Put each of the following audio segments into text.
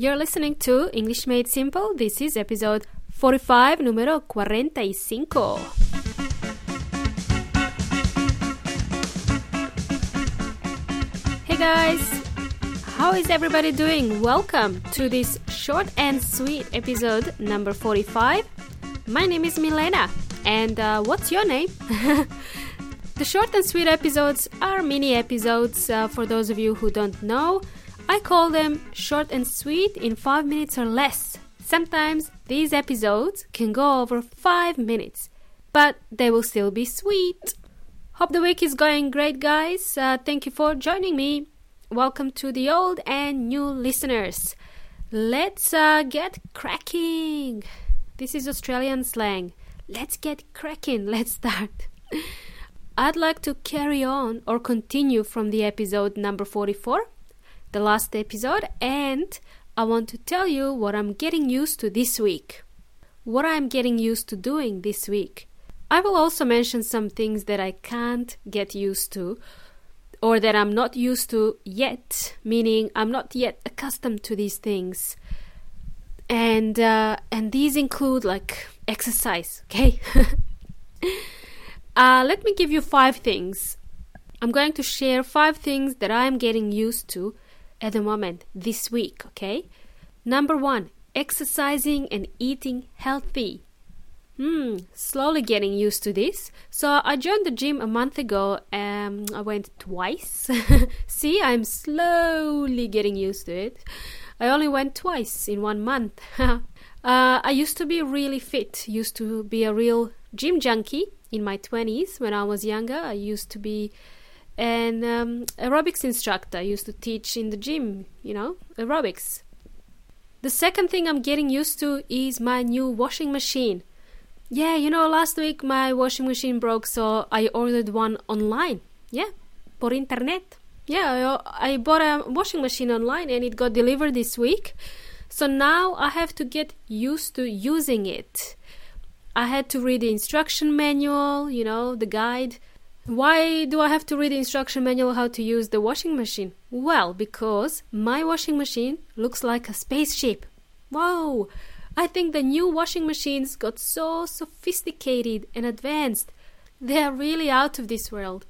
You're listening to English Made Simple. This is episode 45, número 45. Hey guys, how is everybody doing? Welcome to this short and sweet episode number 45. My name is Milena, and uh, what's your name? the short and sweet episodes are mini episodes uh, for those of you who don't know. I call them short and sweet in 5 minutes or less. Sometimes these episodes can go over 5 minutes, but they will still be sweet. Hope the week is going great, guys. Uh, thank you for joining me. Welcome to the old and new listeners. Let's uh, get cracking. This is Australian slang. Let's get cracking. Let's start. I'd like to carry on or continue from the episode number 44 the last episode, and I want to tell you what I'm getting used to this week. What I'm getting used to doing this week. I will also mention some things that I can't get used to or that I'm not used to yet, meaning I'm not yet accustomed to these things. And uh, and these include like exercise, okay? uh, let me give you five things. I'm going to share five things that I'm getting used to at the moment this week, okay? Number one, exercising and eating healthy. Hmm, slowly getting used to this. So I joined the gym a month ago. Um, I went twice. See, I'm slowly getting used to it. I only went twice in one month. uh, I used to be really fit. Used to be a real gym junkie in my twenties when I was younger. I used to be and um, aerobics instructor. Used to teach in the gym, you know, aerobics. The second thing I'm getting used to is my new washing machine. Yeah, you know, last week my washing machine broke, so I ordered one online. Yeah, por internet. Yeah, I, I bought a washing machine online and it got delivered this week. So now I have to get used to using it. I had to read the instruction manual, you know, the guide why do I have to read the instruction manual how to use the washing machine? Well, because my washing machine looks like a spaceship. Wow! I think the new washing machines got so sophisticated and advanced. They are really out of this world.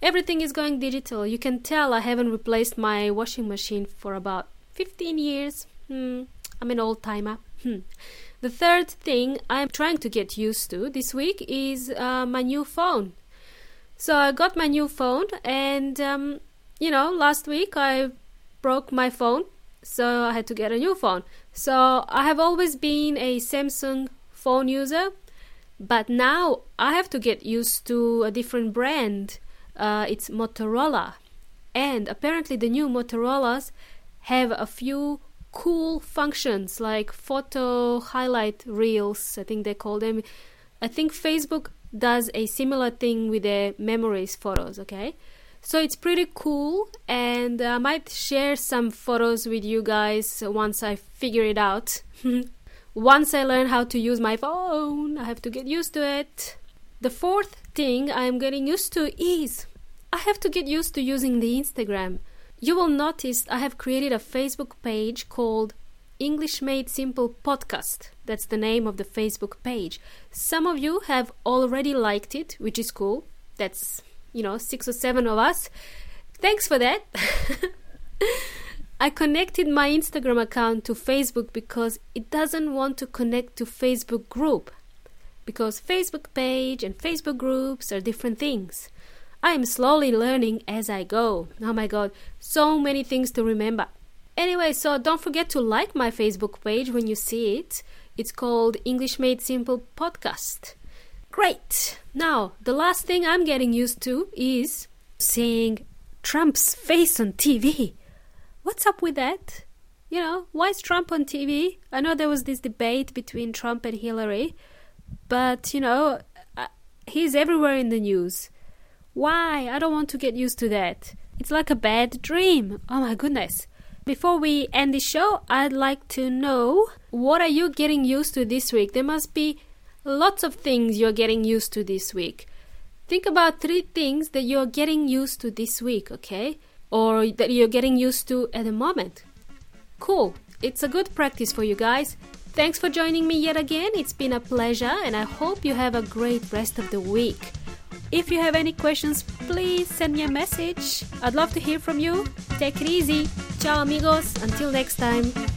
Everything is going digital. You can tell I haven't replaced my washing machine for about 15 years. Hmm, I'm an old timer. Hmm. The third thing I'm trying to get used to this week is uh, my new phone. So I got my new phone, and um, you know, last week I broke my phone, so I had to get a new phone. So I have always been a Samsung phone user, but now I have to get used to a different brand. Uh, it's Motorola, and apparently the new Motorola's have a few cool functions like photo highlight reels. I think they call them. I think Facebook does a similar thing with the memories photos, okay? So it's pretty cool, and I might share some photos with you guys once I figure it out. once I learn how to use my phone, I have to get used to it. The fourth thing I'm getting used to is I have to get used to using the Instagram. You will notice I have created a Facebook page called English Made Simple podcast. That's the name of the Facebook page. Some of you have already liked it, which is cool. That's, you know, six or seven of us. Thanks for that. I connected my Instagram account to Facebook because it doesn't want to connect to Facebook group. Because Facebook page and Facebook groups are different things. I am slowly learning as I go. Oh my god, so many things to remember. Anyway, so don't forget to like my Facebook page when you see it. It's called English Made Simple Podcast. Great! Now, the last thing I'm getting used to is seeing Trump's face on TV. What's up with that? You know, why is Trump on TV? I know there was this debate between Trump and Hillary, but you know, uh, he's everywhere in the news. Why? I don't want to get used to that. It's like a bad dream. Oh my goodness. Before we end the show, I'd like to know what are you getting used to this week? There must be lots of things you're getting used to this week. Think about three things that you're getting used to this week, okay? Or that you're getting used to at the moment. Cool. it's a good practice for you guys. Thanks for joining me yet again. It's been a pleasure, and I hope you have a great rest of the week. If you have any questions, please send me a message. I'd love to hear from you. Take it easy. Ciao, amigos. Until next time.